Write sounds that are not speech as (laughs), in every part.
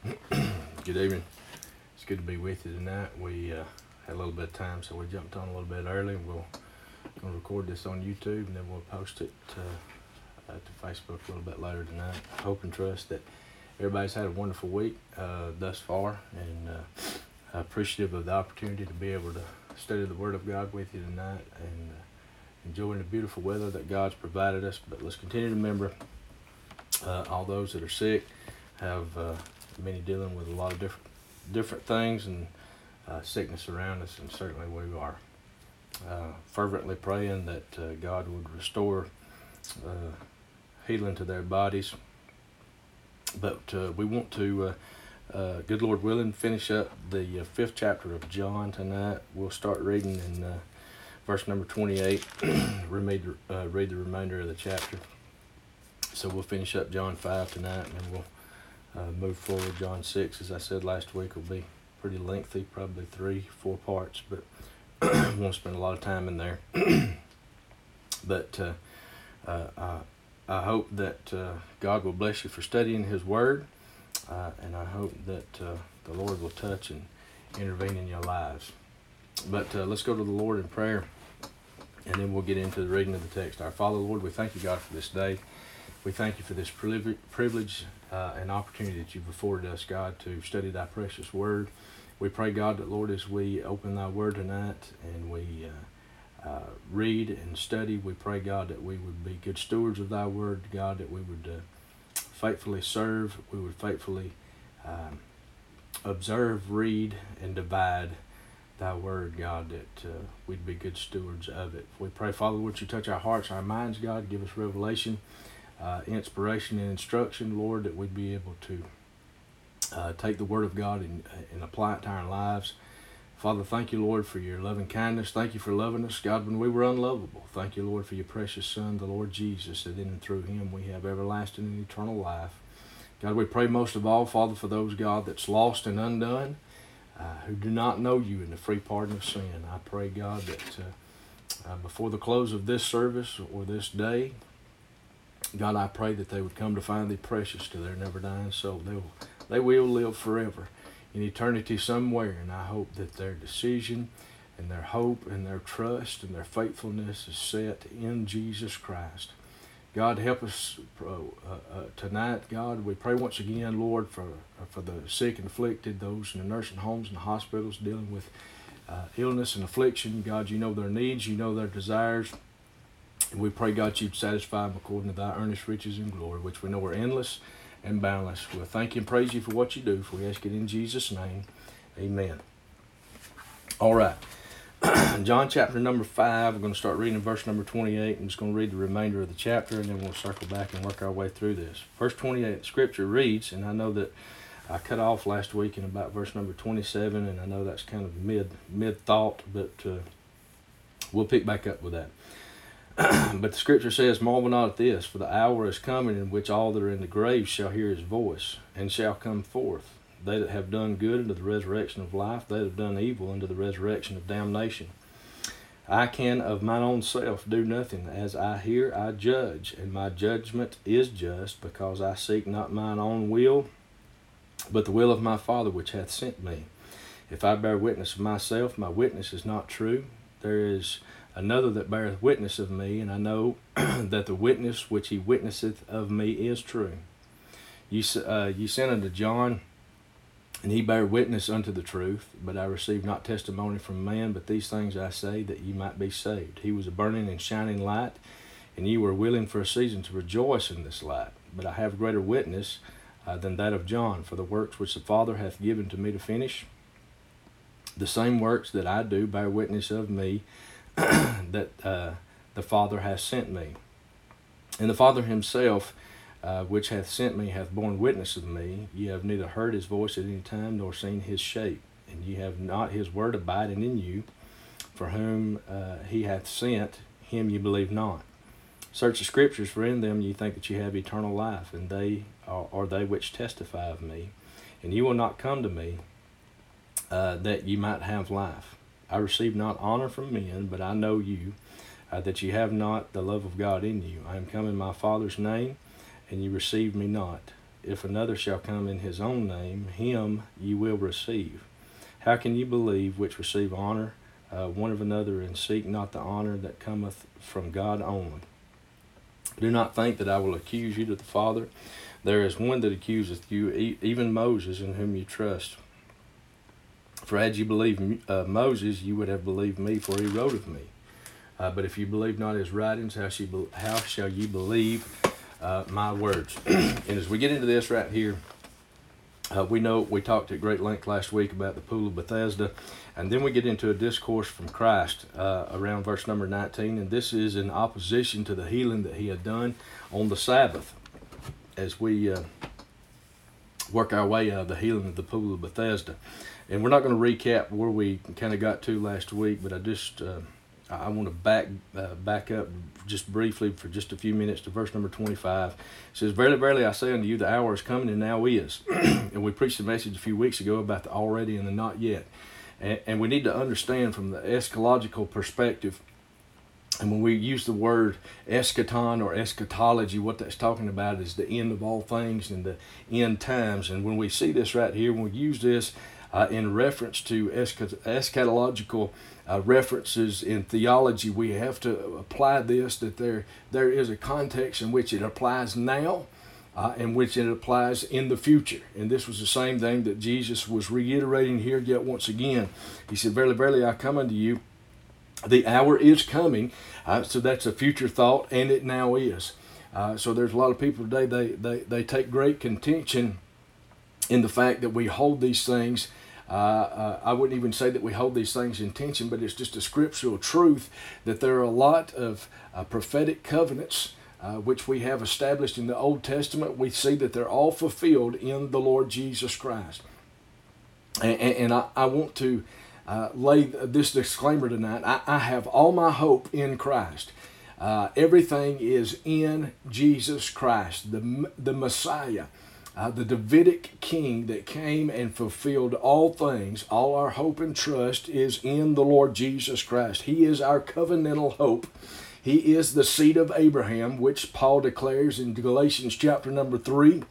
(clears throat) Good evening. It's good to be with you tonight. We uh, had a little bit of time, so we jumped on a little bit early. We'll gonna record this on YouTube, and then we'll post it uh, to Facebook a little bit later tonight. Hope and trust that everybody's had a wonderful week uh, thus far, and uh, appreciative of the opportunity to be able to study the Word of God with you tonight, and uh, enjoying the beautiful weather that God's provided us. But let's continue to remember uh, all those that are sick, have many dealing with a lot of different different things and uh, sickness around us, and certainly we are uh, fervently praying that uh, God would restore uh, healing to their bodies. But uh, we want to, uh, good Lord willing, finish up the fifth chapter of John tonight. We'll start reading in verse number 28, (clears throat) read, the- read the remainder of the chapter. So we'll finish up John 5 tonight and then we'll uh, move forward. John 6, as I said last week, will be pretty lengthy, probably three, four parts, but (clears throat) won't spend a lot of time in there. (clears throat) but uh, uh, I, I hope that uh, God will bless you for studying His Word, uh, and I hope that uh, the Lord will touch and intervene in your lives. But let's go to the Lord in prayer, and then we'll get into the reading of the text. Our Father, Lord, we thank you, God, for this day. We thank you for this privilege uh, and opportunity that you've afforded us, God, to study thy precious word. We pray, God, that, Lord, as we open thy word tonight and we uh, uh, read and study, we pray, God, that we would be good stewards of thy word, God, that we would uh, faithfully serve, we would faithfully um, observe, read, and divide thy word, God, that uh, we'd be good stewards of it. We pray, Father, would you touch our hearts, our minds, God, give us revelation uh, inspiration and instruction, Lord, that we'd be able to uh, take the Word of God and, and apply it to our lives. Father, thank you, Lord, for your loving kindness. Thank you for loving us, God, when we were unlovable. Thank you, Lord, for your precious Son, the Lord Jesus, that in and through him we have everlasting and eternal life. God, we pray most of all, Father, for those, God, that's lost and undone, uh, who do not know you in the free pardon of sin. I pray, God, that uh, uh, before the close of this service or this day, God, I pray that they would come to find thee precious to their never dying soul. They will, they will live forever in eternity somewhere, and I hope that their decision and their hope and their trust and their faithfulness is set in Jesus Christ. God, help us uh, uh, tonight, God. We pray once again, Lord, for, uh, for the sick and afflicted, those in the nursing homes and hospitals dealing with uh, illness and affliction. God, you know their needs, you know their desires. And we pray, God, you'd satisfy them according to thy earnest riches and glory, which we know are endless and boundless. We'll thank you and praise you for what you do, for we ask it in Jesus' name. Amen. All right. (clears throat) John chapter number 5, we're going to start reading verse number 28. I'm just going to read the remainder of the chapter and then we'll circle back and work our way through this. Verse 28, scripture reads, and I know that I cut off last week in about verse number 27, and I know that's kind of mid mid thought, but uh, we'll pick back up with that. (clears throat) but the scripture says, Marvel not at this, for the hour is coming in which all that are in the grave shall hear his voice, and shall come forth. They that have done good unto the resurrection of life, they that have done evil unto the resurrection of damnation. I can of mine own self do nothing. As I hear, I judge, and my judgment is just, because I seek not mine own will, but the will of my Father which hath sent me. If I bear witness of myself, my witness is not true. There is another that beareth witness of me, and I know (clears throat) that the witness which he witnesseth of me is true. You, uh, you sent unto John, and he bare witness unto the truth, but I received not testimony from man, but these things I say, that ye might be saved. He was a burning and shining light, and ye were willing for a season to rejoice in this light. But I have greater witness uh, than that of John, for the works which the Father hath given to me to finish, the same works that I do bear witness of me, (clears throat) that uh, the Father hath sent me. And the Father himself, uh, which hath sent me, hath borne witness of me. Ye have neither heard his voice at any time, nor seen his shape. And ye have not his word abiding in you, for whom uh, he hath sent, him ye believe not. Search the scriptures, for in them ye think that ye have eternal life, and they are, are they which testify of me. And ye will not come to me, uh, that ye might have life. I receive not honor from men, but I know you, uh, that ye have not the love of God in you. I am come in my Father's name, and ye receive me not. if another shall come in his own name, him ye will receive. How can you believe which receive honor uh, one of another and seek not the honor that cometh from God only? Do not think that I will accuse you to the Father. There is one that accuseth you, even Moses, in whom you trust. For had you believed uh, Moses, you would have believed me, for he wrote of me. Uh, but if you believe not his writings, how, she be- how shall you believe uh, my words? (clears throat) and as we get into this right here, uh, we know we talked at great length last week about the pool of Bethesda, and then we get into a discourse from Christ uh, around verse number 19, and this is in opposition to the healing that he had done on the Sabbath. As we uh, work our way out of the healing of the pool of Bethesda, and we're not going to recap where we kind of got to last week, but I just uh, I want to back uh, back up just briefly for just a few minutes to verse number 25. It says, Verily, verily, I say unto you, the hour is coming and now is. (clears throat) and we preached a message a few weeks ago about the already and the not yet. And, and we need to understand from the eschatological perspective, and when we use the word eschaton or eschatology, what that's talking about is the end of all things and the end times. And when we see this right here, when we use this uh, in reference to eschatological uh, references in theology, we have to apply this that there there is a context in which it applies now, uh, in which it applies in the future. And this was the same thing that Jesus was reiterating here yet once again. He said, "Verily, verily, I come unto you." The hour is coming, uh, so that's a future thought, and it now is. Uh, so there's a lot of people today they, they they take great contention in the fact that we hold these things uh, uh, I wouldn't even say that we hold these things in tension, but it's just a scriptural truth that there are a lot of uh, prophetic covenants uh, which we have established in the Old Testament. We see that they're all fulfilled in the Lord Jesus Christ. And, and I, I, want to uh, lay this disclaimer tonight. I, I, have all my hope in Christ. Everything is in Jesus Christ, the, the Messiah uh, the Davidic king that came and fulfilled all things, all our hope and trust is in the Lord Jesus Christ. He is our covenantal hope. He is the seed of Abraham, which Paul declares in Galatians chapter number 3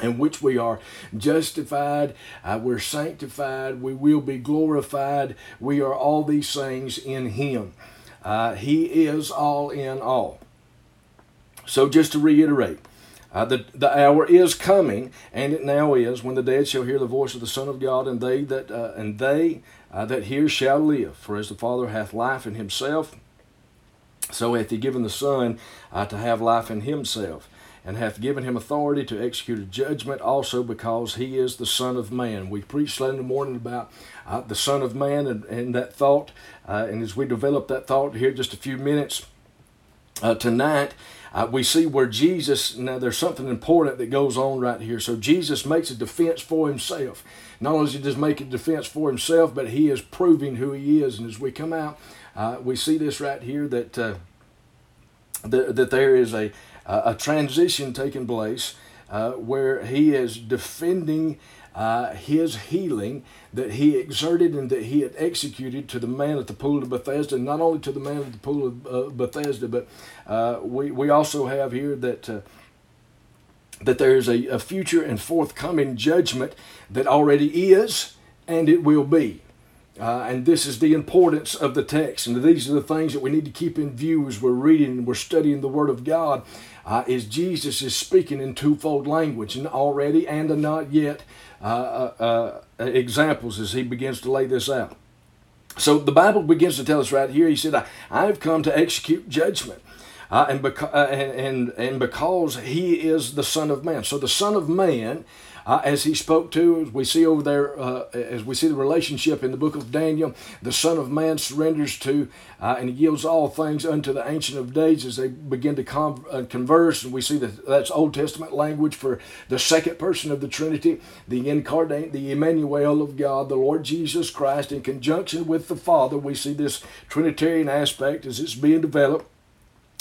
in which we are justified, uh, we're sanctified, we will be glorified. We are all these things in Him. Uh, he is all in all. So, just to reiterate, uh, the, the hour is coming, and it now is, when the dead shall hear the voice of the Son of God, and they that uh, and they uh, that hear shall live. For as the Father hath life in Himself, so hath He given the Son uh, to have life in Himself, and hath given Him authority to execute a judgment, also because He is the Son of Man. We preached Sunday morning about uh, the Son of Man and, and that thought, uh, and as we develop that thought here, just a few minutes tonight. Uh, we see where Jesus, now there's something important that goes on right here. So Jesus makes a defense for himself. Not only does he just make a defense for himself, but he is proving who he is. And as we come out, uh, we see this right here that, uh, that, that there is a, a transition taking place uh, where he is defending uh, his healing that he exerted and that he had executed to the man at the pool of Bethesda, not only to the man at the pool of uh, Bethesda, but uh, we, we also have here that. Uh, that there is a, a future and forthcoming judgment that already is and it will be. Uh, and this is the importance of the text. And these are the things that we need to keep in view as we're reading and we're studying the Word of God. Uh, is Jesus is speaking in twofold language, and already and a not yet. Uh, uh, uh, examples as he begins to lay this out. So the Bible begins to tell us right here. He said, I, "I've come to execute judgment." Uh, and, beca- uh, and, and, and because he is the Son of Man. So the Son of Man uh, as he spoke to, as we see over there, uh, as we see the relationship in the book of Daniel, the Son of Man surrenders to uh, and he yields all things unto the Ancient of Days as they begin to con- uh, converse. And we see that that's Old Testament language for the second person of the Trinity, the incarnate, the Emmanuel of God, the Lord Jesus Christ, in conjunction with the Father. We see this Trinitarian aspect as it's being developed.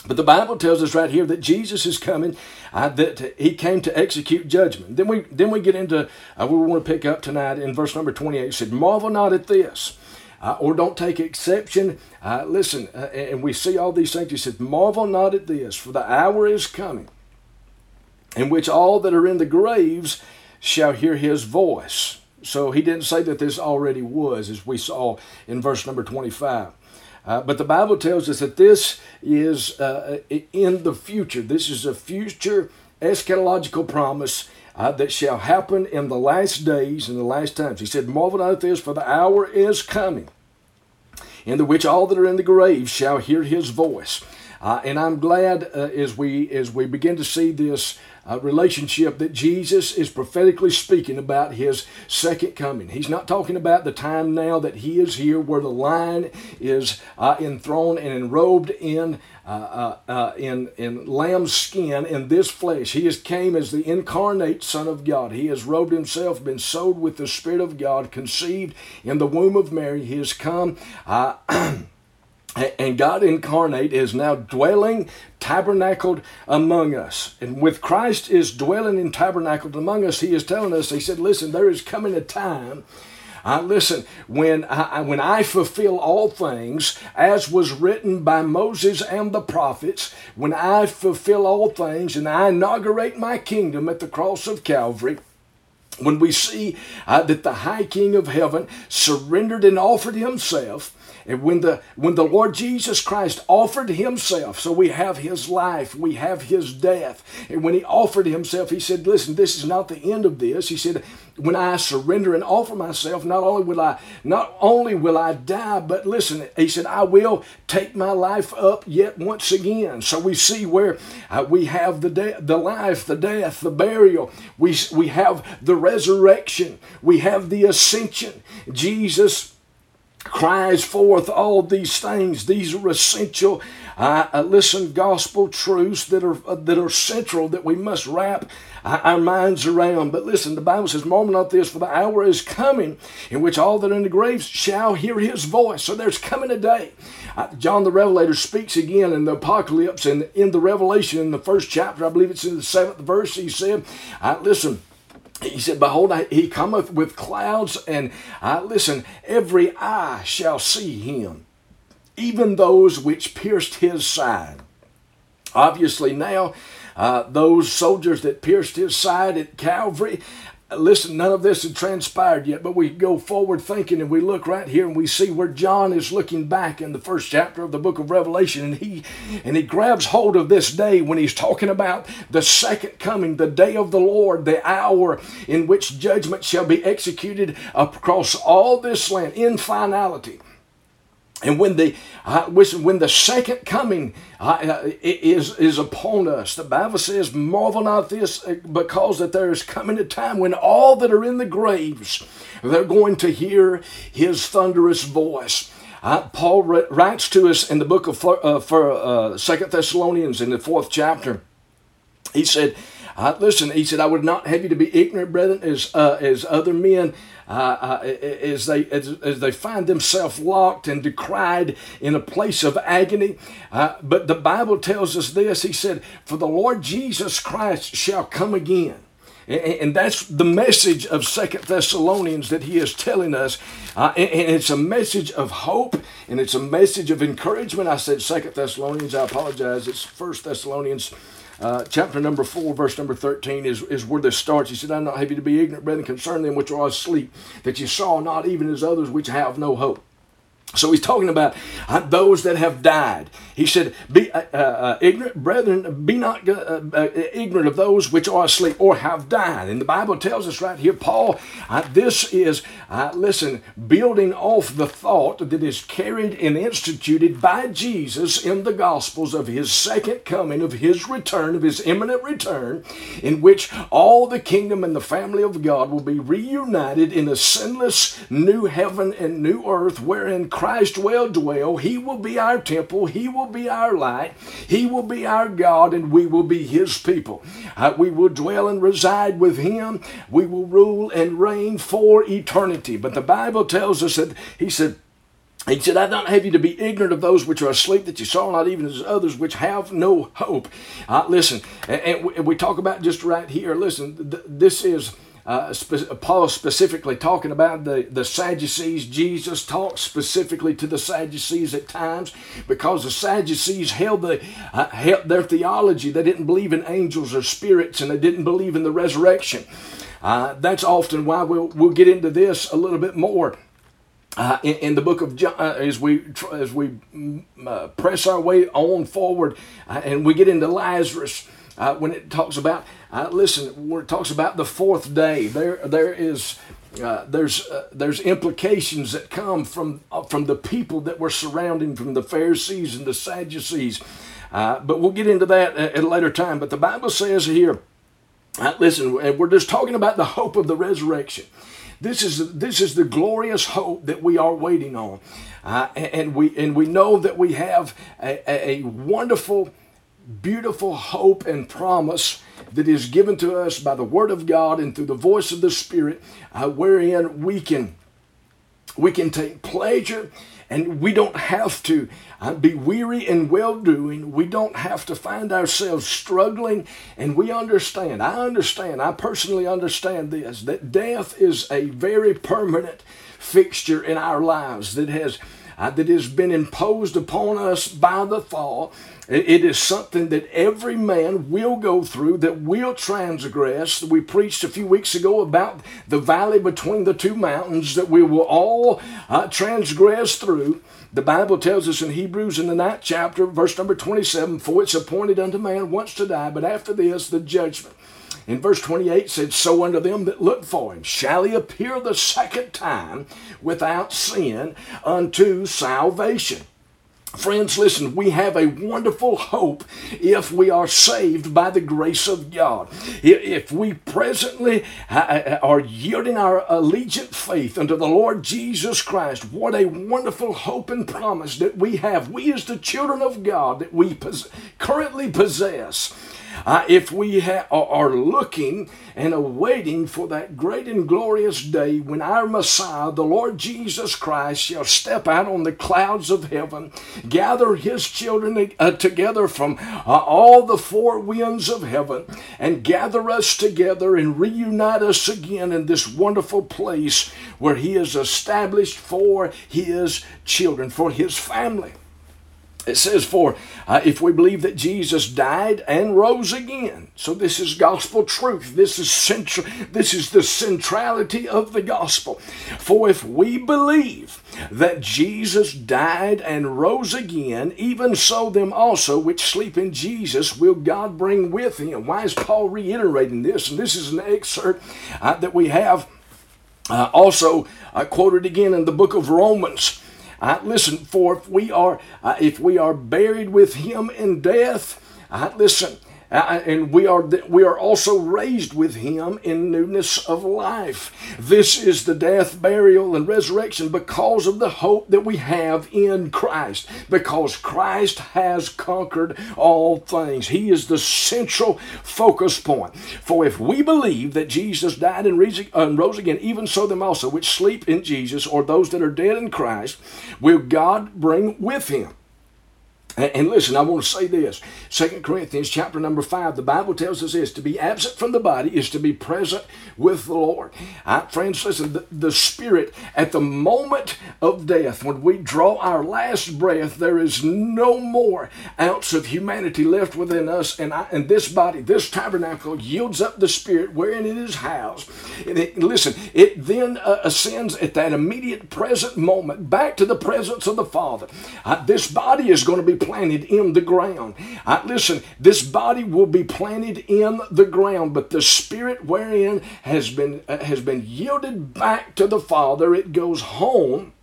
But the Bible tells us right here that Jesus is coming, uh, that he came to execute judgment. Then we then we get into uh, we want to pick up tonight in verse number 28. It said, Marvel not at this. Uh, or don't take exception. Uh, listen, uh, and we see all these things. He said, Marvel not at this, for the hour is coming in which all that are in the graves shall hear his voice. So he didn't say that this already was, as we saw in verse number 25. Uh, but the Bible tells us that this is uh, in the future. This is a future eschatological promise uh, that shall happen in the last days and the last times. He said, Marvel not at this, for the hour is coming, in the which all that are in the grave shall hear his voice. Uh, and I'm glad uh, as we as we begin to see this uh, relationship that Jesus is prophetically speaking about his second coming. He's not talking about the time now that he is here where the lion is uh, enthroned and enrobed in uh, uh, uh, in in lamb's skin in this flesh. He has came as the incarnate Son of God. He has robed himself, been sowed with the Spirit of God, conceived in the womb of Mary. He has come. (clears throat) And God incarnate is now dwelling, tabernacled among us. And with Christ is dwelling and tabernacled among us, He is telling us, He said, Listen, there is coming a time. Uh, listen, when I, when I fulfill all things, as was written by Moses and the prophets, when I fulfill all things and I inaugurate my kingdom at the cross of Calvary, when we see uh, that the high king of heaven surrendered and offered himself, and when the when the Lord Jesus Christ offered himself, so we have his life, we have his death. And when he offered himself, he said, Listen, this is not the end of this. He said, When I surrender and offer myself, not only will I not only will I die, but listen, he said, I will take my life up yet once again. So we see where uh, we have the de- the life, the death, the burial. We we have the resurrection. We have the ascension. Jesus cries forth all these things. These are essential, uh, uh, listen, gospel truths that are uh, that are central that we must wrap uh, our minds around. But listen, the Bible says, "Moment not this, for the hour is coming in which all that are in the graves shall hear His voice." So there's coming a day. Uh, John the Revelator speaks again in the Apocalypse and in the Revelation in the first chapter. I believe it's in the seventh verse. He said, uh, "Listen." He said, Behold, he cometh with clouds, and uh, listen, every eye shall see him, even those which pierced his side. Obviously, now, uh, those soldiers that pierced his side at Calvary, Listen, none of this had transpired yet, but we go forward thinking and we look right here and we see where John is looking back in the first chapter of the book of Revelation and he and he grabs hold of this day when he's talking about the second coming, the day of the Lord, the hour in which judgment shall be executed across all this land in finality. And when the uh, when the second coming uh, uh is is upon us, the Bible says, "Marvel not this, uh, because that there is coming a time when all that are in the graves they're going to hear His thunderous voice." Uh, Paul writes to us in the book of for uh, Second Thessalonians in the fourth chapter. He said, "Listen," he said, "I would not have you to be ignorant, brethren, as uh, as other men uh, uh, as, they, as, as, they find themselves locked and decried in a place of agony. Uh, but the Bible tells us this He said, For the Lord Jesus Christ shall come again. And that's the message of Second Thessalonians that he is telling us. Uh, and it's a message of hope and it's a message of encouragement. I said Second Thessalonians, I apologize. It's First Thessalonians uh, chapter number 4, verse number 13 is, is where this starts. He said, I'm not happy to be ignorant, brethren, concerning them which are asleep, that you saw not even as others which have no hope. So he's talking about uh, those that have died. He said, "Be uh, uh, uh ignorant, brethren, be not uh, uh, ignorant of those which are asleep or have died." And the Bible tells us right here, Paul. this is listen, building off the thought that is carried and instituted by Jesus in the Gospels of His second coming, of His return, of His imminent return, in which all the kingdom and the family of God will be reunited in a sinless new heaven and new earth, wherein Christ will dwell. He will be our temple. He will be our light. He will be our God, and we will be His people. Uh, we will dwell and reside with Him. We will rule and reign for eternity. But the Bible tells us that He said, he said, I don't have you to be ignorant of those which are asleep that you saw, not even as others which have no hope. Uh, listen, and, and, we talk about just right here, listen, th- this is uh, spe- Paul specifically talking about the, the Sadducees. Jesus talked specifically to the Sadducees at times because the Sadducees held, the, uh, held their theology. They didn't believe in angels or spirits and they didn't believe in the resurrection. Uh, that's often why we'll, we'll get into this a little bit more. Uh, in, in, the book of John, uh, as we as we mm, uh, press our way on forward, uh, and we get into Lazarus, uh, when it talks about listen, when it talks about the fourth day, there there is uh, there's uh, there's implications that come from uh, from the people that were surrounding from the Pharisees and the Sadducees, but we'll get into that at, at, a later time. But the Bible says here, uh, listen, we're just talking about the hope of the resurrection. This is this is the glorious hope that we are waiting on, uh, and we and we know that we have a, a wonderful, beautiful hope and promise that is given to us by the Word of God and through the voice of the Spirit, uh, wherein we can we can take pleasure and we don't have to uh, be weary in well doing. We don't have to find ourselves struggling. And we understand, I understand, I personally understand this, that death is a very permanent fixture in our lives that has. Uh, that has been imposed upon us by the fall it is something that every man will go through, that will transgress. We preached a few weeks ago about the valley between the two mountains that we will all uh, transgress through. The Bible tells us in Hebrews in the ninth chapter, verse number 27, For it's appointed unto man once to die, but after this the judgment. In verse 28 said, So unto them that look for him shall he appear the second time without sin unto salvation. Friends, listen, we have a wonderful hope if we are saved by the grace of God. If we presently are yielding our allegiant faith unto the Lord Jesus Christ, what a wonderful hope and promise that we have. We, as the children of God, that we currently possess uh, if we ha- are looking and awaiting for that great and glorious day when our Messiah, the Lord Jesus Christ, shall step out on the clouds of heaven, gather his children uh, together from uh, all the four winds of heaven, and gather us together and reunite us again in this wonderful place where he is established for his children, for his family. It says, For uh, if we believe that Jesus died and rose again, so this is gospel truth. This is central. This is the centrality of the gospel. For if we believe that Jesus died and rose again, even so them also which sleep in Jesus will God bring with him. Why is Paul reiterating this? And this is an excerpt uh, that we have uh, also uh, quoted again in the book of Romans. Uh, listen, for if we are uh, if we are buried with him in death, uh, listen, Uh, uh, and we are we are also raised with him in newness of life. This is the death, burial, and resurrection because of the hope that we have in Christ. Because Christ has conquered all things. He is the central focus point. For if we believe that Jesus died and uh, rose again, even so them also which sleep in Jesus, or those that are dead in Christ, will God bring with him. And listen, I want to say this. Second Corinthians chapter number 5, the Bible tells us this to be absent from the body is to be present with the Lord. Friends, listen, the, the Spirit, at the moment of death, when we draw our last breath, there is no more ounce of humanity left within us. And, I, and this body, this tabernacle, yields up the Spirit wherein it is housed. And it, listen, it then uh, ascends at that immediate present moment back to the presence of the Father. Uh, this body is going to be planted in the ground. I, listen, this body will be planted in the ground, but the spirit wherein has been uh, has been yielded back to the Father, it goes home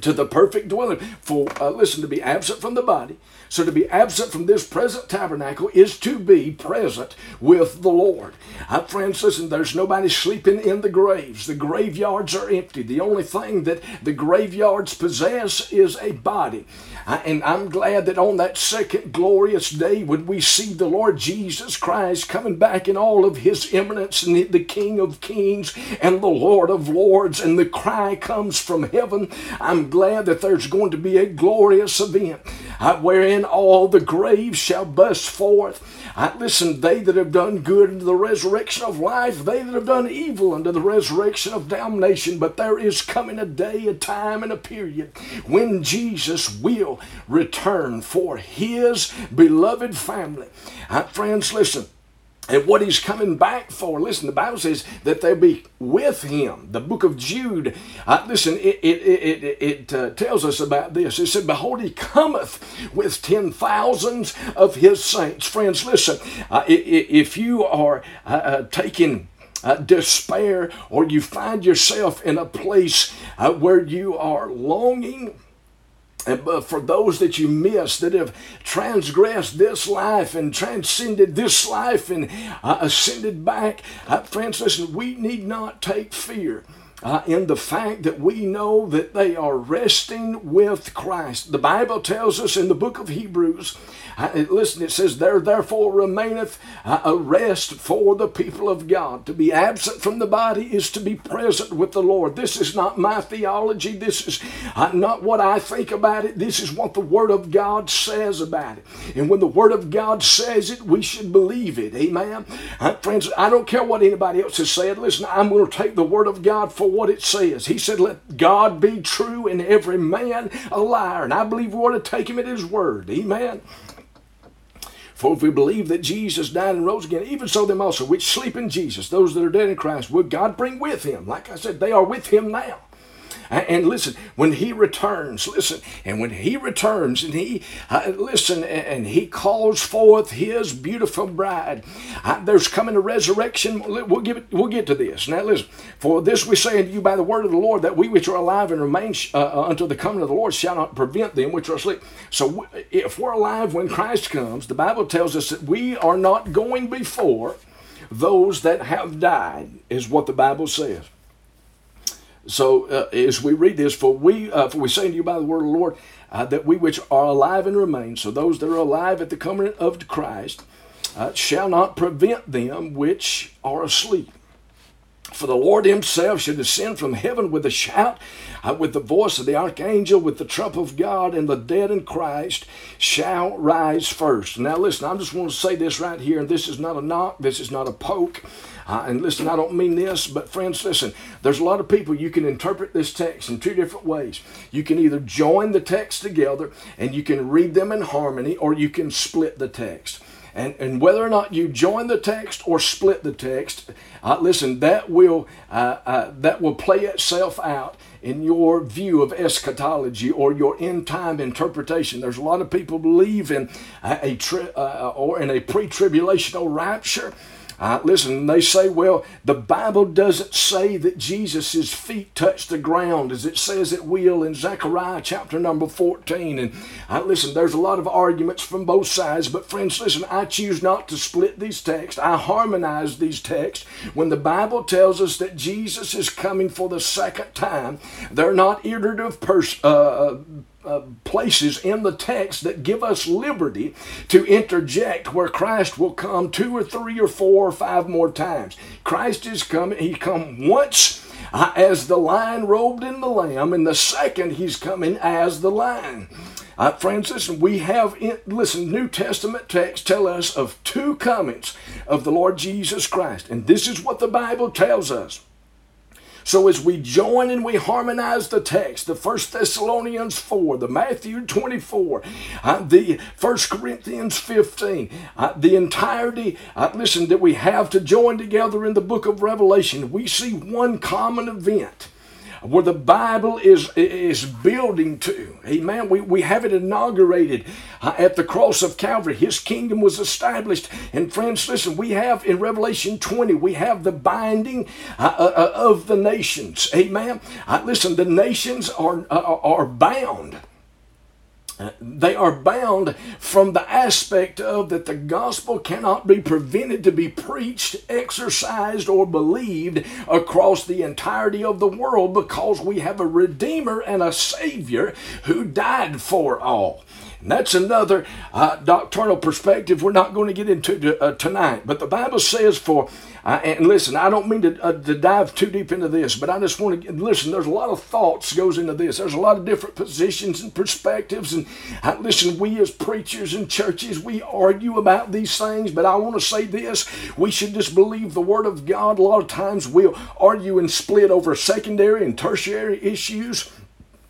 to the perfect dwelling. For uh, listen, to be absent from the body so to be absent from this present tabernacle is to be present with the Lord. Uh, friends, listen, there's nobody sleeping in the graves. The graveyards are empty. The only thing that the graveyards possess is a body. Uh, and I'm glad that on that second glorious day when we see the Lord Jesus Christ coming back in all of his eminence and the King of kings and the Lord of lords and the cry comes from heaven, I'm Glad that there's going to be a glorious event uh, wherein all the graves shall bust forth. I, listen, they that have done good unto the resurrection of life, they that have done evil unto the resurrection of damnation. But there is coming a day, a time, and a period when Jesus will return for his beloved family. Uh, friends, listen and what he's coming back for. Listen, the Bible says that they'll be with him. The book of Jude, uh, listen, it, it, it, it uh, tells us about this. It said, Behold, he cometh with ten thousands of his saints. Friends, listen, uh, if you are uh, uh, taking uh, despair or you find yourself in a place uh, where you are longing but for those that you miss that have transgressed this life and transcended this life and uh, ascended back, uh, friends, listen, we need not take fear. Uh, in the fact that we know that they are resting with Christ. The Bible tells us in the book of Hebrews listen, it says, There therefore remaineth a rest for the people of God. To be absent from the body is to be present with the Lord. This is not my theology. This is uh, not what I think about it. This is what the Word of God says about it. And when the Word of God says it, we should believe it. Amen. Uh, friends, I don't care what anybody else has said. Listen, I'm going to take the Word of God for what it says. He said, Let God be true and every man a liar. And I believe we ought to take him at his word. Amen. For if we believe that Jesus died and rose again, even so them also which sleep in Jesus, those that are dead in Christ, will God bring with him. Like I said, they are with him now. And listen, when he returns, listen, and when he returns and he, uh, listen, and he calls forth his beautiful bride, uh, there's coming a resurrection. We'll, give it, we'll get to this. Now listen, for this we say unto you by the word of the Lord, that we which are alive and remain uh, uh, until the coming of the Lord shall not prevent them which are asleep. So if we're alive when Christ comes, the Bible tells us that we are not going before those that have died, is what the Bible says. So uh, as we read this, for we uh, for we say to you by the word of the Lord uh, that we which are alive and remain, so those that are alive at the coming of Christ, uh, shall not prevent them which are asleep. For the Lord himself shall descend from heaven with a shout, with the voice of the archangel, with the trump of God, and the dead in Christ shall rise first. Now, listen, I just want to say this right here, and this is not a knock, this is not a poke. Uh, and listen, I don't mean this, but friends, listen, there's a lot of people you can interpret this text in two different ways. You can either join the text together and you can read them in harmony, or you can split the text. And, and whether or not you join the text or split the text, uh, listen, that will, uh, uh, that will play itself out in your view of eschatology or your end time interpretation. There's a lot of people believe in a, a tri- uh, or in a pre-tribulational rapture. Uh, listen, they say, well, the Bible doesn't say that Jesus' feet touched the ground as it says it will in Zechariah chapter number 14. And uh, listen, there's a lot of arguments from both sides, but friends, listen, I choose not to split these texts. I harmonize these texts. When the Bible tells us that Jesus is coming for the second time, they're not iterative pers- uh, uh, places in the text that give us liberty to interject where Christ will come two or three or four or five more times. Christ is coming, he come once uh, as the lion robed in the lamb, and the second he's coming as the lion. Uh, friends, listen, we have, in, listen, New Testament texts tell us of two comings of the Lord Jesus Christ. And this is what the Bible tells us. So as we join and we harmonize the text, the First Thessalonians 4, the Matthew 24, uh, the First Corinthians 15, uh, the entirety, uh, listen, that we have to join together in the book of Revelation, we see one common event where the Bible is, is building to. Amen. We, we have it inaugurated uh, at the cross of Calvary. His kingdom was established. And friends, listen, we have in Revelation 20, we have the binding uh, uh, of the nations. Amen. Listen, the nations are, are bound they are bound from the aspect of that the gospel cannot be prevented to be preached, exercised, or believed across the entirety of the world because we have a Redeemer and a Savior who died for all. And that's another uh, doctrinal perspective we're not going to get into uh, tonight. But the Bible says for, uh, and listen, I don't mean to, uh, to dive too deep into this, but I just want to, listen, there's a lot of thoughts goes into this. There's a lot of different positions and perspectives. And uh, listen, we as preachers and churches, we argue about these things, but I want to say this, we should just believe the Word of God. A lot of times we'll argue and split over secondary and tertiary issues.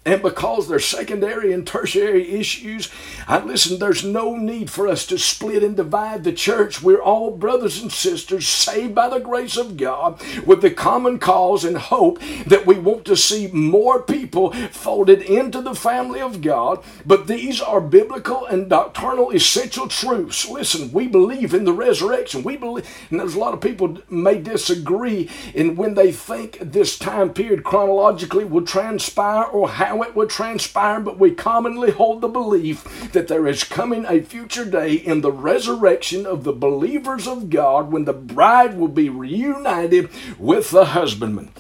And because they're secondary and tertiary issues, I listen, there's no need for us to split and divide the church. We're all brothers and sisters saved by the grace of God with the common cause and hope that we want to see more people folded into the family of God. But these are biblical and doctrinal essential truths. Listen, we believe in the resurrection. We believe, and there's a lot of people may disagree in when they think this time period chronologically will transpire or how how it would transpire, but we commonly hold the belief that there is coming a future day in the resurrection of the believers of God when the bride will be reunited with the husbandman.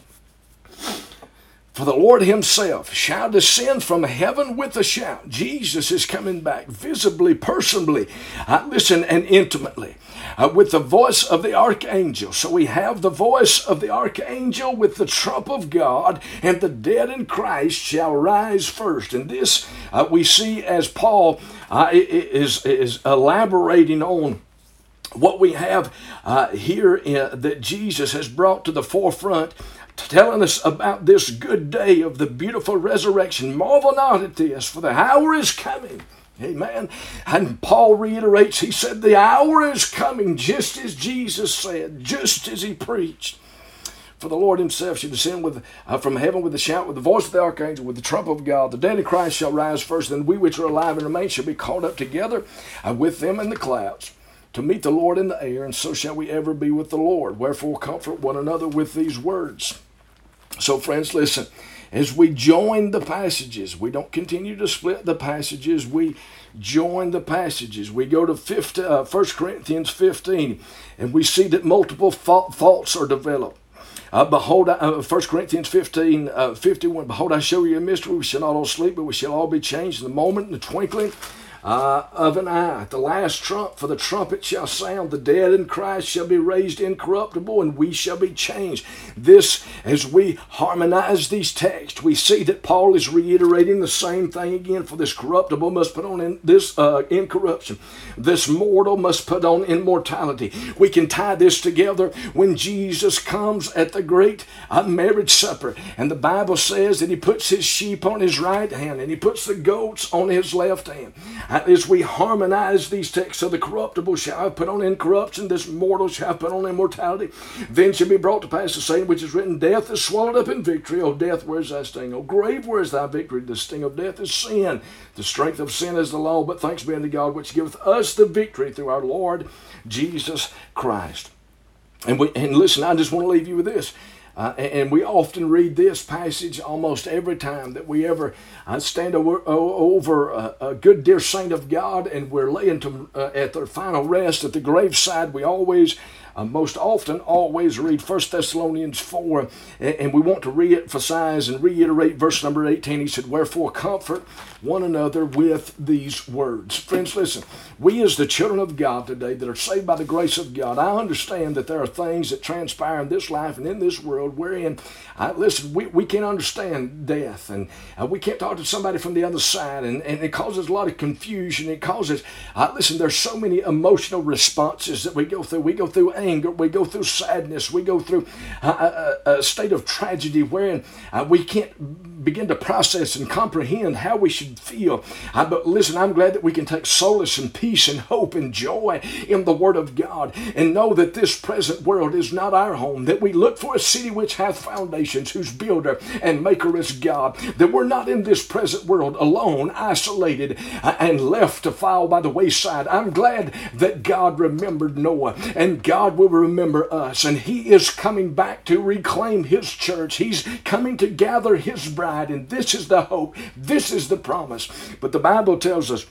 For the Lord Himself shall descend from heaven with a shout. Jesus is coming back visibly, personally, uh, listen, and intimately uh, with the voice of the archangel. So we have the voice of the archangel with the trump of God, and the dead in Christ shall rise first. And this uh, we see as Paul uh, is, is elaborating on what we have uh, here in, that Jesus has brought to the forefront telling us about this good day of the beautiful resurrection. Marvel not at this, for the hour is coming Amen. And Paul reiterates, he said, The hour is coming, just as Jesus said, just as he preached. For the Lord himself shall descend with, uh, from heaven with a shout, with the voice of the archangel, with the trump of God. The dead in Christ shall rise first, then we which are alive and remain shall be caught up together uh, with them in the clouds to meet the Lord in the air, and so shall we ever be with the Lord. Wherefore, comfort one another with these words. So, friends, listen as we join the passages, we don't continue to split the passages, we join the passages. We go to 15, uh, 1 Corinthians 15 and we see that multiple faults are developed. Uh, behold, uh, 1 Corinthians 15, uh, 51, Behold, I show you a mystery. We shall not all sleep, but we shall all be changed in the moment, in the twinkling uh, of an eye. The last trump, for the trumpet shall sound. The dead in Christ shall be raised incorruptible, and we shall be changed. This, as we harmonize these texts, we see that Paul is reiterating the same thing again. For this corruptible must put on in, this uh, incorruption. This mortal must put on immortality. We can tie this together when Jesus comes at the great uh, marriage supper, and the Bible says that he puts his sheep on his right hand and he puts the goats on his left hand as we harmonize these texts, so the corruptible shall have put on incorruption, this mortal shall have put on immortality. Then shall be brought to pass the saying which is written, Death is swallowed up in victory. O death, where is thy sting? O grave, where is thy victory? The sting of death is sin. The strength of sin is the law. But thanks be unto God, which giveth us the victory through our Lord Jesus Christ. And, we, and listen, I just want to leave you with this. Uh, and we often read this passage almost every time that we ever uh, stand over, over a, a, good dear saint of God and we're laying to, uh, at their final rest at the graveside. We always uh, most often always read 1 Thessalonians 4, and, and we want to re emphasize and reiterate verse number 18. He said, Wherefore comfort one another with these words. Friends, listen, we as the children of God today that are saved by the grace of God, I understand that there are things that transpire in this life and in this world wherein, I, listen, we, we can't understand death and uh, we can't talk to somebody from the other side and, and it causes a lot of confusion. It causes, uh, listen, there's so many emotional responses that we go through. We go through anger, we go through sadness, we go through a, a, a state of tragedy wherein uh, we can't begin to process and comprehend how we should feel. Uh, but listen, I'm glad that we can take solace and peace and hope and joy in the Word of God and know that this present world is not our home, that we look for a city which hath foundations, whose builder and maker is God, that we're not in this present world alone, isolated, uh, and left to fall by the wayside. I'm glad that God remembered Noah and God will remember us, and He is coming back to reclaim His church. He's coming to gather His bride, and this is the hope, this is the promise. But the Bible tells us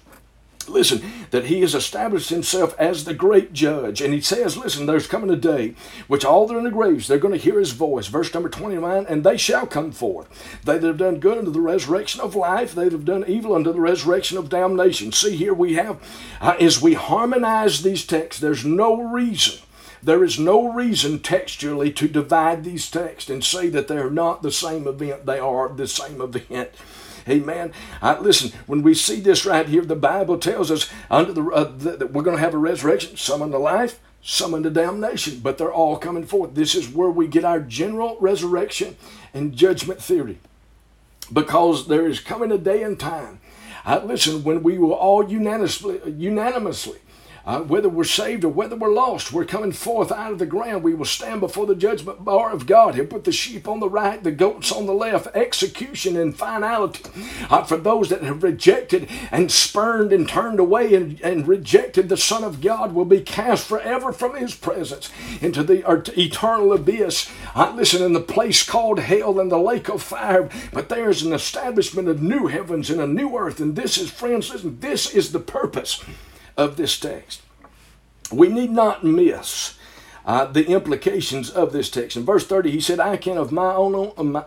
listen, that he has established himself as the great judge. And he says, listen, there's coming a day which all that are in the graves, they're going to hear his voice. Verse number 29, and they shall come forth. They that have done good unto the resurrection of life, they that have done evil unto the resurrection of damnation. See, here we have, uh, as we harmonize these texts, there's no reason. There is no reason textually to divide these texts and say that they're not the same event. They are the same event. Amen. Uh, listen, when we see this right here, the Bible tells us under the, uh, that we're going to have a resurrection, some unto life, some unto damnation, but they're all coming forth. This is where we get our general resurrection and judgment theory. Because there is coming a day and time. I, listen, when we will all unanimously, unanimously uh, whether we're saved or whether we're lost, we're coming forth out of the ground. We will stand before the judgment bar of God. He'll put the sheep on the right, the goats on the left, execution and finality. Uh, for those that have rejected and spurned and turned away and, and rejected the Son of God will be cast forever from His presence into the eternal abyss. Uh, listen, in the place called hell and the lake of fire. But there's an establishment of new heavens and a new earth. And this is, friends, listen, this is the purpose of this text. We need not miss uh, the implications of this text. In verse 30, he said, I can of my own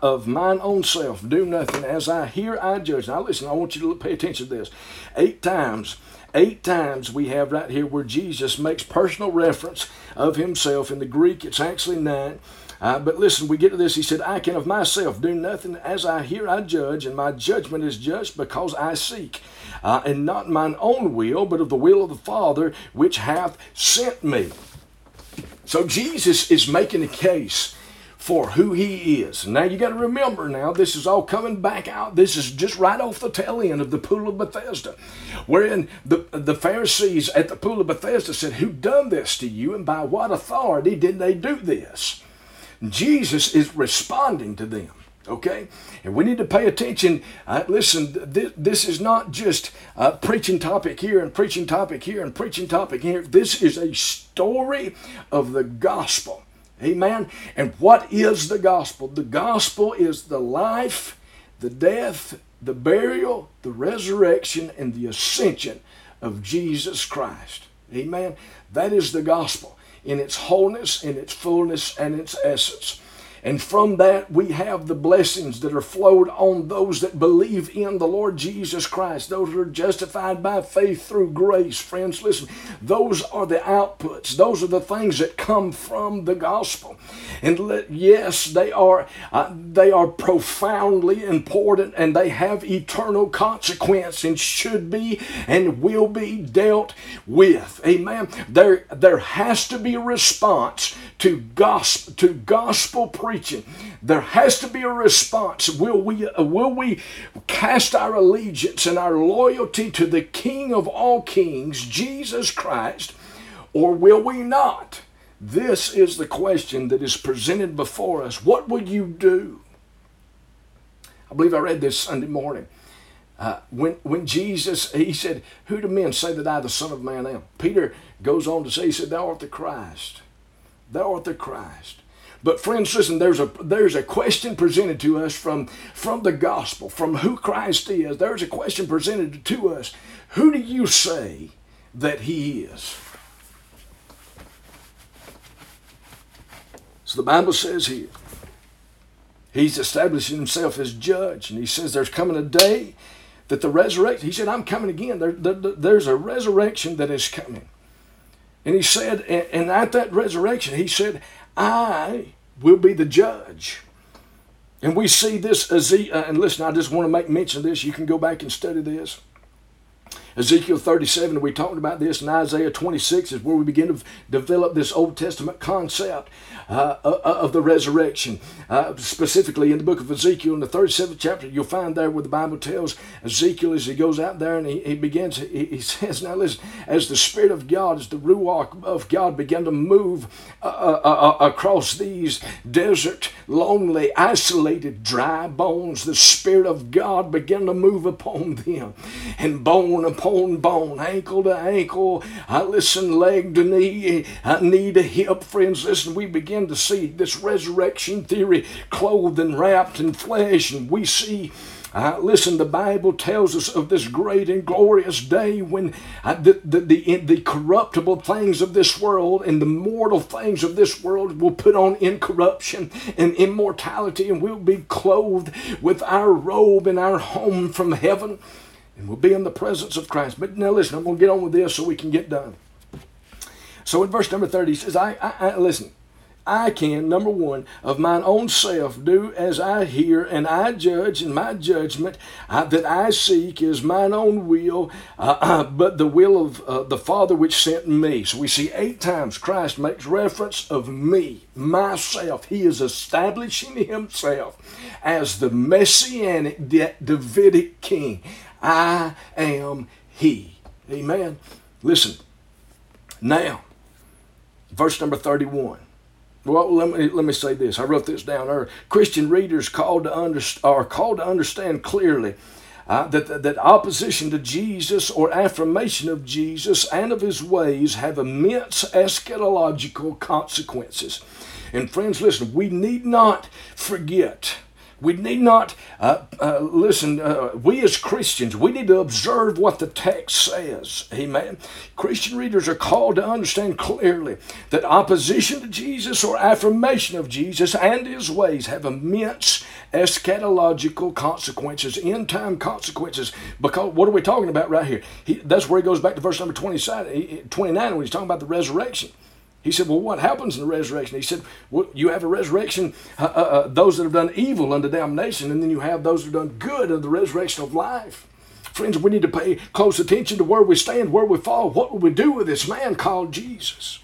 of mine own self do nothing. As I hear, I judge. Now listen, I want you to pay attention to this. Eight times, eight times we have right here where Jesus makes personal reference of himself. In the Greek, it's actually nine. Uh, but listen, we get to this. He said, I can of myself do nothing. As I hear, I judge, and my judgment is just because I seek uh, and not mine own will, but of the will of the Father which hath sent me. So Jesus is making a case for who he is. Now you got to remember now, this is all coming back out. This is just right off the tail end of the pool of Bethesda, wherein the, the Pharisees at the pool of Bethesda said, Who done this to you, and by what authority did they do this? Jesus is responding to them. Okay? And we need to pay attention. Uh, listen, th- this is not just a preaching topic here and preaching topic here and preaching topic here. This is a story of the gospel. Amen? And what is the gospel? The gospel is the life, the death, the burial, the resurrection, and the ascension of Jesus Christ. Amen? That is the gospel in its wholeness, in its fullness, and its essence. And from that, we have the blessings that are flowed on those that believe in the Lord Jesus Christ, those who are justified by faith through grace. Friends, listen, those are the outputs, those are the things that come from the gospel. And let, yes, they are, uh, they are profoundly important and they have eternal consequence and should be and will be dealt with. Amen. There, there has to be a response to gospel, to gospel preaching there has to be a response. Will we, uh, will we cast our allegiance and our loyalty to the King of all kings, Jesus Christ, or will we not? This is the question that is presented before us. What will you do? I believe I read this Sunday morning. Uh, when, when Jesus, he said, Who do men say that I, the Son of Man, am? Peter goes on to say, He said, Thou art the Christ. Thou art the Christ. But friends, listen, there's a there's a question presented to us from, from the gospel, from who Christ is. There's a question presented to us. Who do you say that he is? So the Bible says here, he's establishing himself as judge, and he says there's coming a day that the resurrection, he said, I'm coming again. There, there, there's a resurrection that is coming. And he said, and at that resurrection, he said, I will be the judge. And we see this, Ezekiel, and listen, I just want to make mention of this. You can go back and study this. Ezekiel 37, we talked about this, and Isaiah 26 is where we begin to develop this Old Testament concept uh, uh, of the resurrection. Uh, specifically in the book of Ezekiel, in the 37th chapter, you'll find there where the Bible tells Ezekiel as he goes out there and he, he begins, he, he, (laughs) says, Now listen, as the Spirit of God, as the Ruach of God began to move uh, uh, uh, across these desert, lonely, isolated, dry bones, the Spirit of God began to move upon them, and bone upon bone, bone ankle to ankle, I listen, leg to knee, I knee to hip, friends, listen, we begin begin to see this resurrection theory clothed and wrapped in flesh, and we see Uh, listen, the Bible tells us of this great and glorious day when uh, the, the, the, the corruptible things of this world and the mortal things of this world will put on incorruption and immortality, and we'll be clothed with our robe and our home from heaven, and we'll be in the presence of Christ. But now, listen, I'm going to get on with this so we can get done. So in verse number 30, he says, I, I, I listen, I can, number one, of mine own self do as I hear, and I judge, and my judgment uh, that I seek is mine own will, uh, uh, but the will of uh, the Father which sent me. So we see eight times Christ makes reference of me, myself. He is establishing himself as the messianic Davidic king. I am he. Amen. Listen, now, verse number 31. Well, let me let me say this. I wrote this down earlier. Christian readers called to under, are called to understand clearly uh, that, that opposition to Jesus or affirmation of Jesus and of his ways have immense eschatological consequences. And friends, listen, we need not forget we need not uh, uh, listen. Uh, we as Christians, we need to observe what the text says. Amen. Christian readers are called to understand clearly that opposition to Jesus or affirmation of Jesus and his ways have immense eschatological consequences, end time consequences. Because what are we talking about right here? He, that's where he goes back to verse number 29 when he's talking about the resurrection. He said, Well, what happens in the resurrection? He said, Well, you have a resurrection, uh, uh, uh, those that have done evil unto damnation, and then you have those who have done good unto the resurrection of life. Friends, we need to pay close attention to where we stand, where we fall. What will we do with this man called Jesus?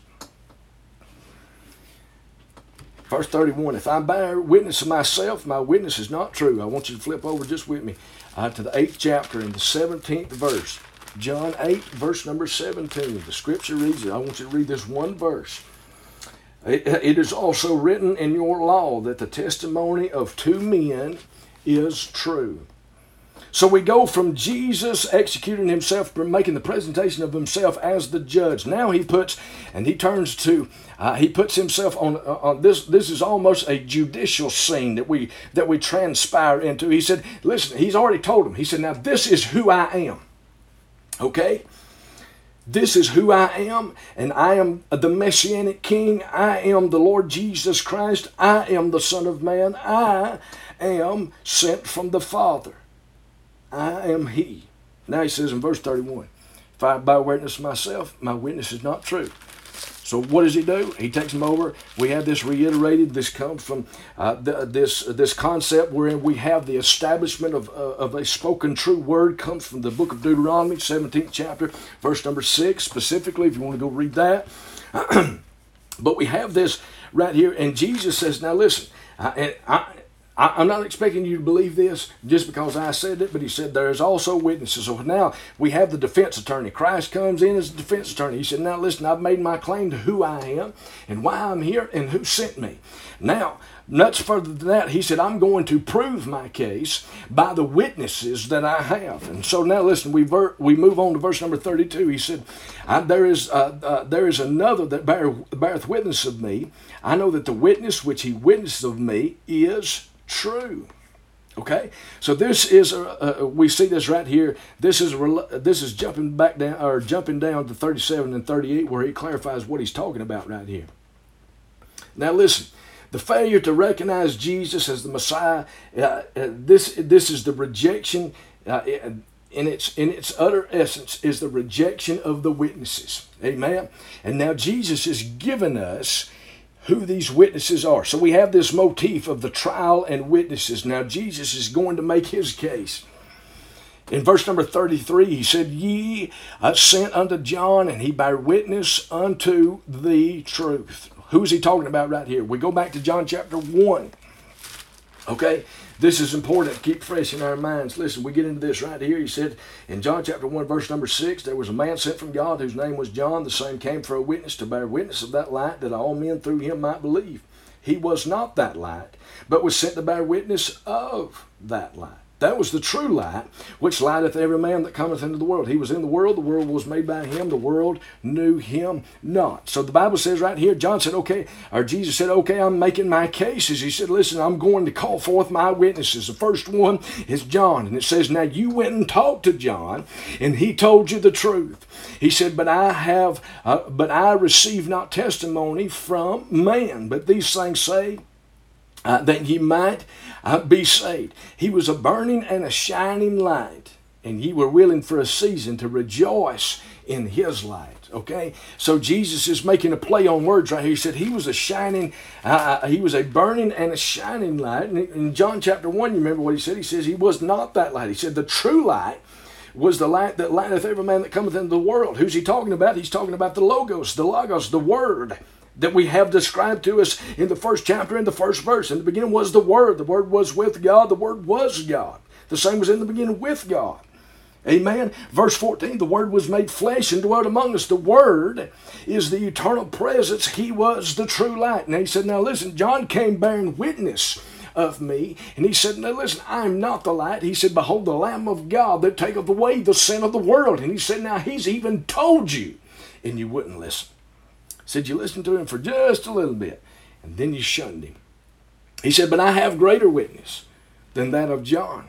Verse 31 If I bear witness of myself, my witness is not true. I want you to flip over just with me uh, to the eighth chapter and the 17th verse. John 8, verse number 17. The scripture reads it. I want you to read this one verse. It is also written in your law that the testimony of two men is true. So we go from Jesus executing himself, making the presentation of himself as the judge. Now he puts, and he turns to, uh, he puts himself on, uh, on this. This is almost a judicial scene that we that we transpire into. He said, "Listen, he's already told him." He said, "Now this is who I am." Okay? This is who I am, and I am the Messianic King. I am the Lord Jesus Christ. I am the Son of Man. I am sent from the Father. I am He. Now he says in verse 31 If I bear witness myself, my witness is not true. So what does he do? He takes them over. We have this reiterated. This comes from uh, the, this this concept wherein we have the establishment of, uh, of a spoken true word comes from the book of Deuteronomy, 17th chapter, verse number six specifically. If you want to go read that, (clears throat) but we have this right here, and Jesus says, "Now listen." I, I, I, am not expecting you to believe this just because I said it, but he said there is also witnesses. So now we have the defense attorney. Christ comes in as a defense attorney. He said, Now listen, I've made my claim to who I am and why I'm here and who sent me. Now, much further than that, he said, I'm going to prove my case by the witnesses that I have. And so now listen, we, ver- we move on to verse number 32. He said, there, is, uh, uh, there is another that bear, beareth witness of me. I know that the witness which he witnessed of me is true. Okay, so this is a, we see this right here. This is this is jumping back down or jumping down to 37 and 38 where he clarifies what he's talking about right here. Now listen, the failure to recognize Jesus as the Messiah. Uh, uh, this this is the rejection. Uh, in its in its utter essence is the rejection of the witnesses. Amen. And now Jesus has given us who these witnesses are. So we have this motif of the trial and witnesses. Now Jesus is going to make his case. In verse number 33, he said, Ye are sent unto John, and he bare witness unto the truth. Who is he talking about right here? We go back to John chapter 1. Okay? This is important keep fresh in our minds. Listen, we get into this right here. He said in John chapter 1, verse number 6, there was a man sent from God whose name was John. The same came for a witness to bear witness of that light that all men through him might believe. He was not that light, but was sent to bear witness of that light. That was the true light, which lighteth every man that cometh into the world. He was in the world, the world was made by him, the world knew him not. So the Bible says right here, John said, okay, or Jesus said, okay, I'm making my cases. He said, listen, I'm going to call forth my witnesses. The first one is John. And it says, now you went and talked to John, and he told you the truth. He said, but I have, uh, but I receive not testimony from man, but these things say, uh, that ye might be saved. He was a burning and a shining light, and ye were willing for a season to rejoice in his light. Okay, so Jesus is making a play on words right here. He said he was a shining, uh, uh he was a burning and a shining light. And in John chapter one, you remember what he said? He says he was not that light. He said the true light was the light that lighteth every man that cometh into the world. Who's he talking about? He's talking about the Logos, the Logos, the Word that we have described to us in the first chapter in the first verse. In the beginning was the Word. The Word was with God. The Word was God. The same was in the beginning with God. Amen. Verse 14, the Word was made flesh and dwelt among us. The Word is the eternal presence. He was the true light. And he said, Now listen, John came bearing witness of me. And he said, Now listen, I am not the light. He said, Behold, the Lamb of God that taketh away the sin of the world. And he said, Now he's even told you, and you wouldn't listen. Said you listened to him for just a little bit, and then you shunned him. He said, But I have greater witness than that of John.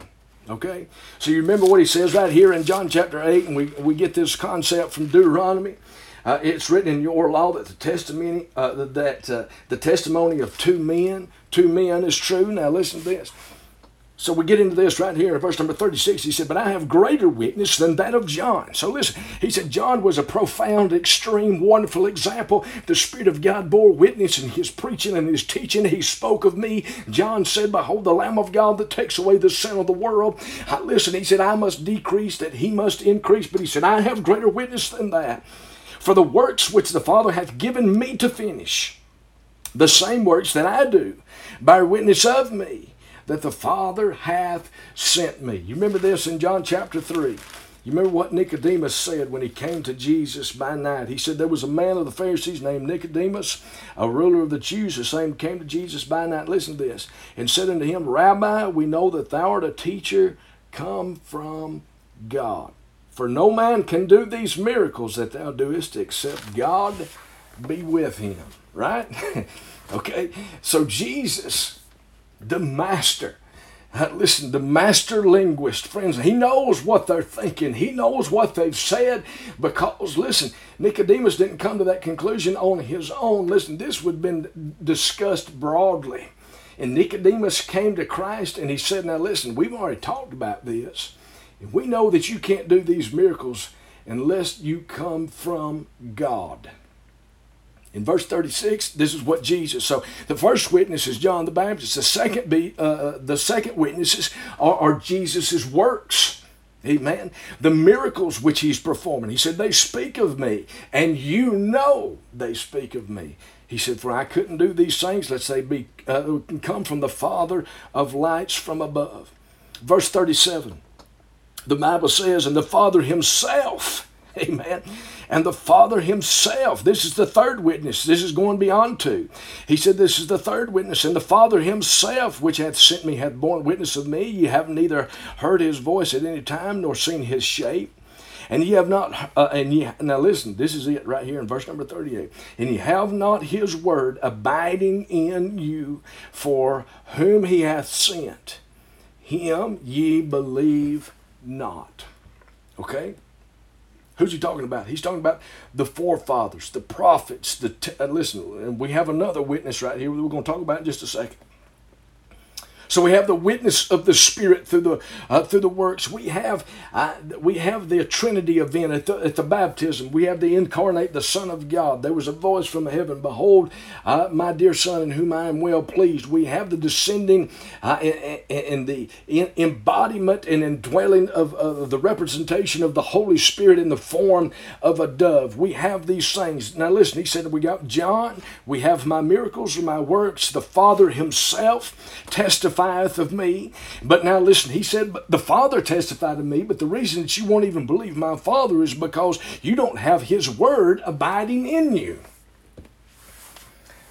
Okay? So you remember what he says right here in John chapter 8, and we, we get this concept from Deuteronomy. Uh, it's written in your law that the testimony uh, that uh, the testimony of two men, two men is true. Now listen to this. So we get into this right here in verse number 36. He said, But I have greater witness than that of John. So listen, he said, John was a profound, extreme, wonderful example. The Spirit of God bore witness in his preaching and his teaching. He spoke of me. John said, Behold, the Lamb of God that takes away the sin of the world. I, listen, he said, I must decrease, that he must increase. But he said, I have greater witness than that. For the works which the Father hath given me to finish, the same works that I do, bear witness of me that the Father hath sent me. You remember this in John chapter 3. You remember what Nicodemus said when he came to Jesus by night? He said there was a man of the Pharisees named Nicodemus, a ruler of the Jews. The same came to Jesus by night. Listen to this. And said unto him, Rabbi, we know that thou art a teacher come from God. For no man can do these miracles that thou doest except God be with him. Right? (laughs) okay? So Jesus the master. Uh, listen, the master linguist, friends, he knows what they're thinking. He knows what they've said because, listen, Nicodemus didn't come to that conclusion on his own. Listen, this would have been discussed broadly. And Nicodemus came to Christ and he said, Now listen, we've already talked about this. And we know that you can't do these miracles unless you come from God. In verse 36, this is what Jesus. So the first witness is John the Baptist. The second be uh, uh the second witnesses are, are Jesus's works. Amen. The miracles which he's performing. He said, They speak of me, and you know they speak of me. He said, For I couldn't do these things, let's say, be, uh, come from the Father of lights from above. Verse 37, the Bible says, And the Father himself, (laughs) amen, and the Father Himself. This is the third witness. This is going beyond two. He said, This is the third witness, and the Father Himself, which hath sent me, hath borne witness of me. Ye have neither heard His voice at any time nor seen His shape. And ye have not, uh, and ye, now listen, this is it right here in verse number 38. And ye have not his word abiding in you, for whom he hath sent, him ye believe not. Okay? Who's he talking about? He's talking about the forefathers, the prophets. The t- uh, listen, and we have another witness right here. We're going to talk about in just a second. So we have the witness of the Spirit through the uh, through the works. We have uh, we have the Trinity event at the, at the baptism. We have the incarnate, the Son of God. There was a voice from heaven, "Behold, uh, my dear Son, in whom I am well pleased." We have the descending uh, and, the embodiment and indwelling of, of the representation of the Holy Spirit in the form of a dove. We have these things. Now listen, he said we got John. We have my miracles and my works. The Father Himself testified testifieth of me. But now listen, he said, the Father testified of me, but the reason that you won't even believe my Father is because you don't have his word abiding in you.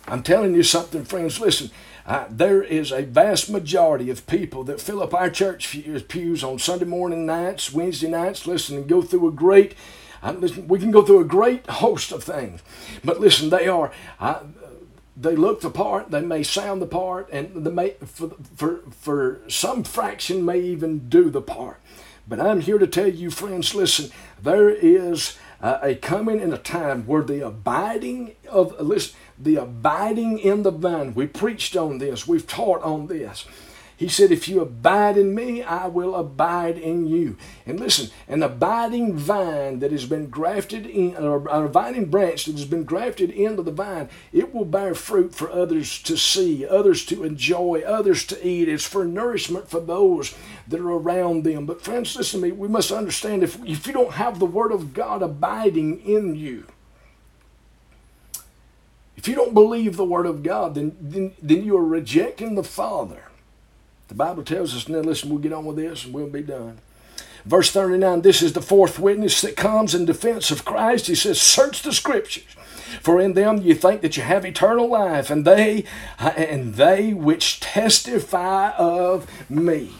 I'm telling you something, friends. Listen, there is a vast majority of people that fill up our church pews on Sunday morning nights, Wednesday nights, listen, and go through a great, listen, we can go through a great host of things. But listen, they are, they look the part, they may sound the part, and they may, for, for, for some fraction may even do the part. But I'm here to tell you, friends, listen, there is uh, a coming in a time where the abiding of, listen, the abiding in the vine, we preached on this, we've taught on this. He said, If you abide in me, I will abide in you. And listen, an abiding vine that has been grafted in, or a abiding branch that has been grafted into the vine, it will bear fruit for others to see, others to enjoy, others to eat. It's for nourishment for those that are around them. But friends, listen to me, we must understand if, if you don't have the Word of God abiding in you, if you don't believe the Word of God, then, then, then you are rejecting the Father. The Bible tells us, now listen, we'll get on with this and we'll be done. Verse 39 this is the fourth witness that comes in defense of Christ. He says, Search the scriptures, for in them you think that you have eternal life, and they and they which testify of me.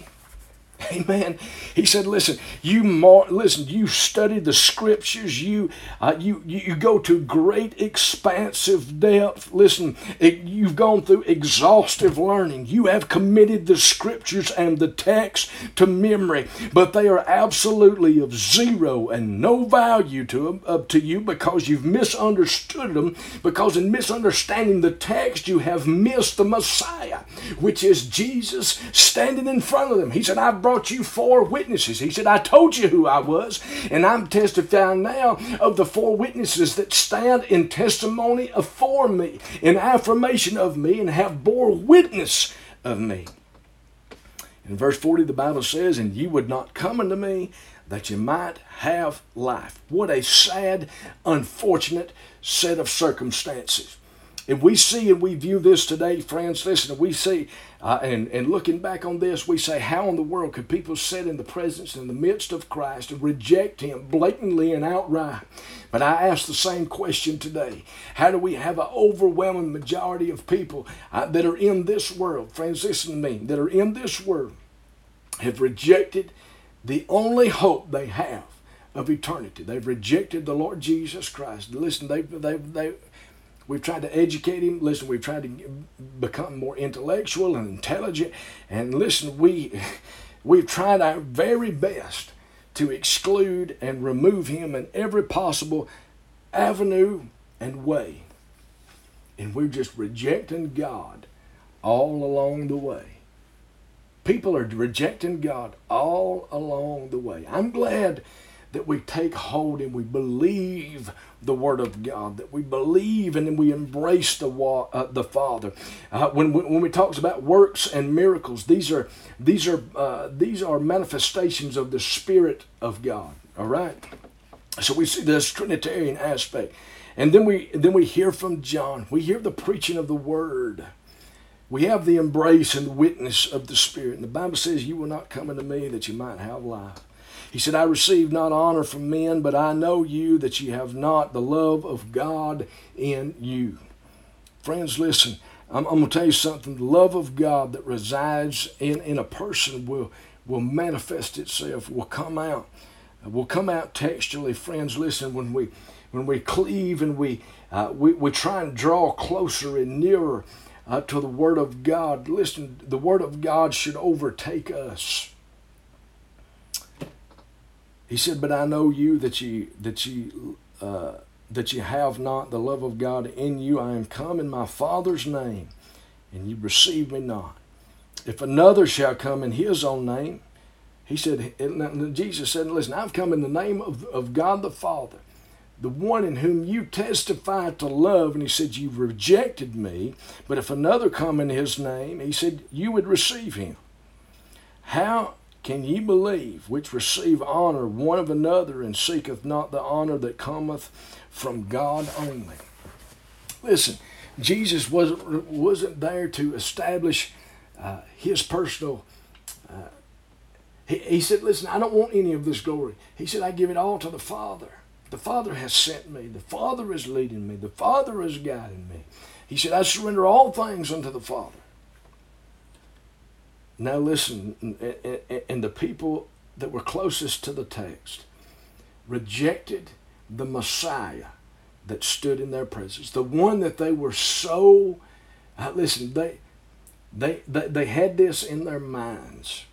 (laughs) Amen. He said, "Listen, you mar- listen. You study the scriptures. You uh, you you go to great expansive depth. Listen, it, you've gone through exhaustive learning. You have committed the scriptures and the text to memory, but they are absolutely of zero and no value to uh, to you because you've misunderstood them. Because in misunderstanding the text, you have missed the Messiah, which is Jesus standing in front of them. He said, "I've brought." Brought you four witnesses. He said, I told you who I was, and I'm testifying now of the four witnesses that stand in testimony for me, in affirmation of me, and have bore witness of me. In verse 40, the Bible says, And you would not come unto me that you might have life. What a sad, unfortunate set of circumstances. If we see and we view this today, friends, listen, we see, uh, and, and looking back on this, we say, how in the world could people sit in the presence, in the midst of Christ, and reject Him blatantly and outright? But I ask the same question today. How do we have an overwhelming majority of people uh, that are in this world, friends, listen to me, that are in this world, have rejected the only hope they have of eternity? They've rejected the Lord Jesus Christ. Listen, they've, they've, they've We've tried to educate him. Listen, we've tried to become more intellectual and intelligent. And listen, we, (laughs) we've tried our very best to exclude and remove him in every possible avenue and way. And we're just rejecting God all along the way. People are rejecting God all along the way. I'm glad that we take hold and we believe the Word of God, that we believe and then we embrace the uh, the Father. Uh, when, when we talks about works and miracles, these are these are uh, these are manifestations of the Spirit of God. All right. So we see this Trinitarian aspect, and then we then we hear from John. We hear the preaching of the Word. We have the embrace and the witness of the Spirit. And the Bible says, "You will not come unto me that you might have life." He said, I receive not honor from men, but I know you that you have not the love of God in you. Friends, listen, I'm, I'm going to tell you something. The love of God that resides in, in a person will, will manifest itself, will come out. Will come out textually, friends. Listen, when we when we cleave and we uh, we, we try and draw closer and nearer uh, to the Word of God. Listen, the Word of God should overtake us. He said, "But I know you that you that you uh, that you have not the love of God in you. I am come in my Father's name, and you receive me not. If another shall come in His own name, He said. Jesus said, "Listen, I've come in the name of of God the Father." the one in whom you testify to love. And he said, You've rejected me, but if another come in his name, he said, You would receive him. How can ye believe, which receive honor one of another, and seeketh not the honor that cometh from God only? Listen, Jesus wasn't, wasn't there to establish uh, his personal. Uh, he, he said, Listen, I don't want any of this glory. He said, I give it all to the Father. The Father has sent me. The Father is leading me. The Father is guiding me. He said, I surrender all things unto the Father. Now listen, and the people that were closest to the text rejected the Messiah that stood in their presence, the one that they were so, uh, listen, they, they, they, they had this in their minds,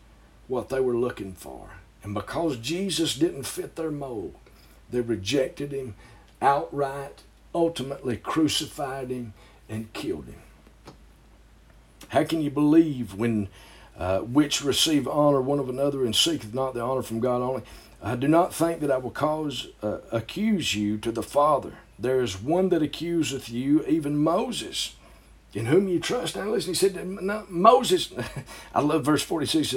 what they were looking for. And because Jesus didn't fit their mold, they rejected him outright, ultimately crucified him, and killed him. How can you believe when uh, which receive honor one of another and seeketh not the honor from God only? I do not think that I will cause uh, accuse you to the Father. There is one that accuseth you, even Moses, in whom you trust. Now listen, he said, Moses, (laughs) I love verse 46.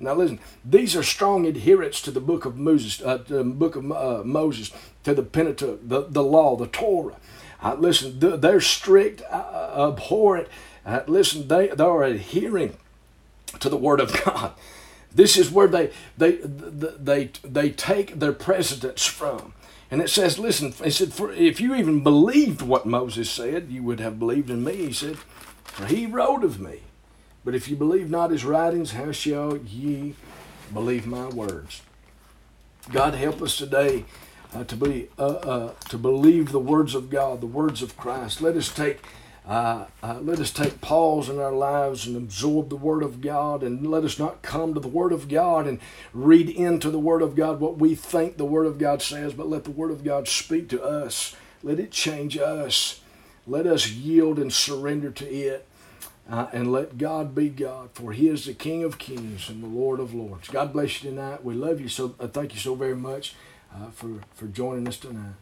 Now listen, these are strong adherents to the book of Moses, uh, the book of uh, Moses, to the Pentateuch, the, the law, the Torah. Uh, listen, they're strict, uh, abhorrent. Uh, listen, they, they are adhering to the Word of God. This is where they they they they take their precedence from. And it says, listen, he said, if you even believed what Moses said, you would have believed in me. He said, for he wrote of me. But if you believe not his writings, how shall ye believe my words? God help us today uh, to be uh, uh, to believe the words of God, the words of Christ. Let us take uh, uh, let us take pause in our lives and absorb the Word of God, and let us not come to the Word of God and read into the Word of God what we think the Word of God says, but let the Word of God speak to us. Let it change us. Let us yield and surrender to it. Uh, and let God be God, for He is the King of Kings and the Lord of Lords. God bless you tonight. We love you so. Uh, thank you so very much uh, for for joining us tonight.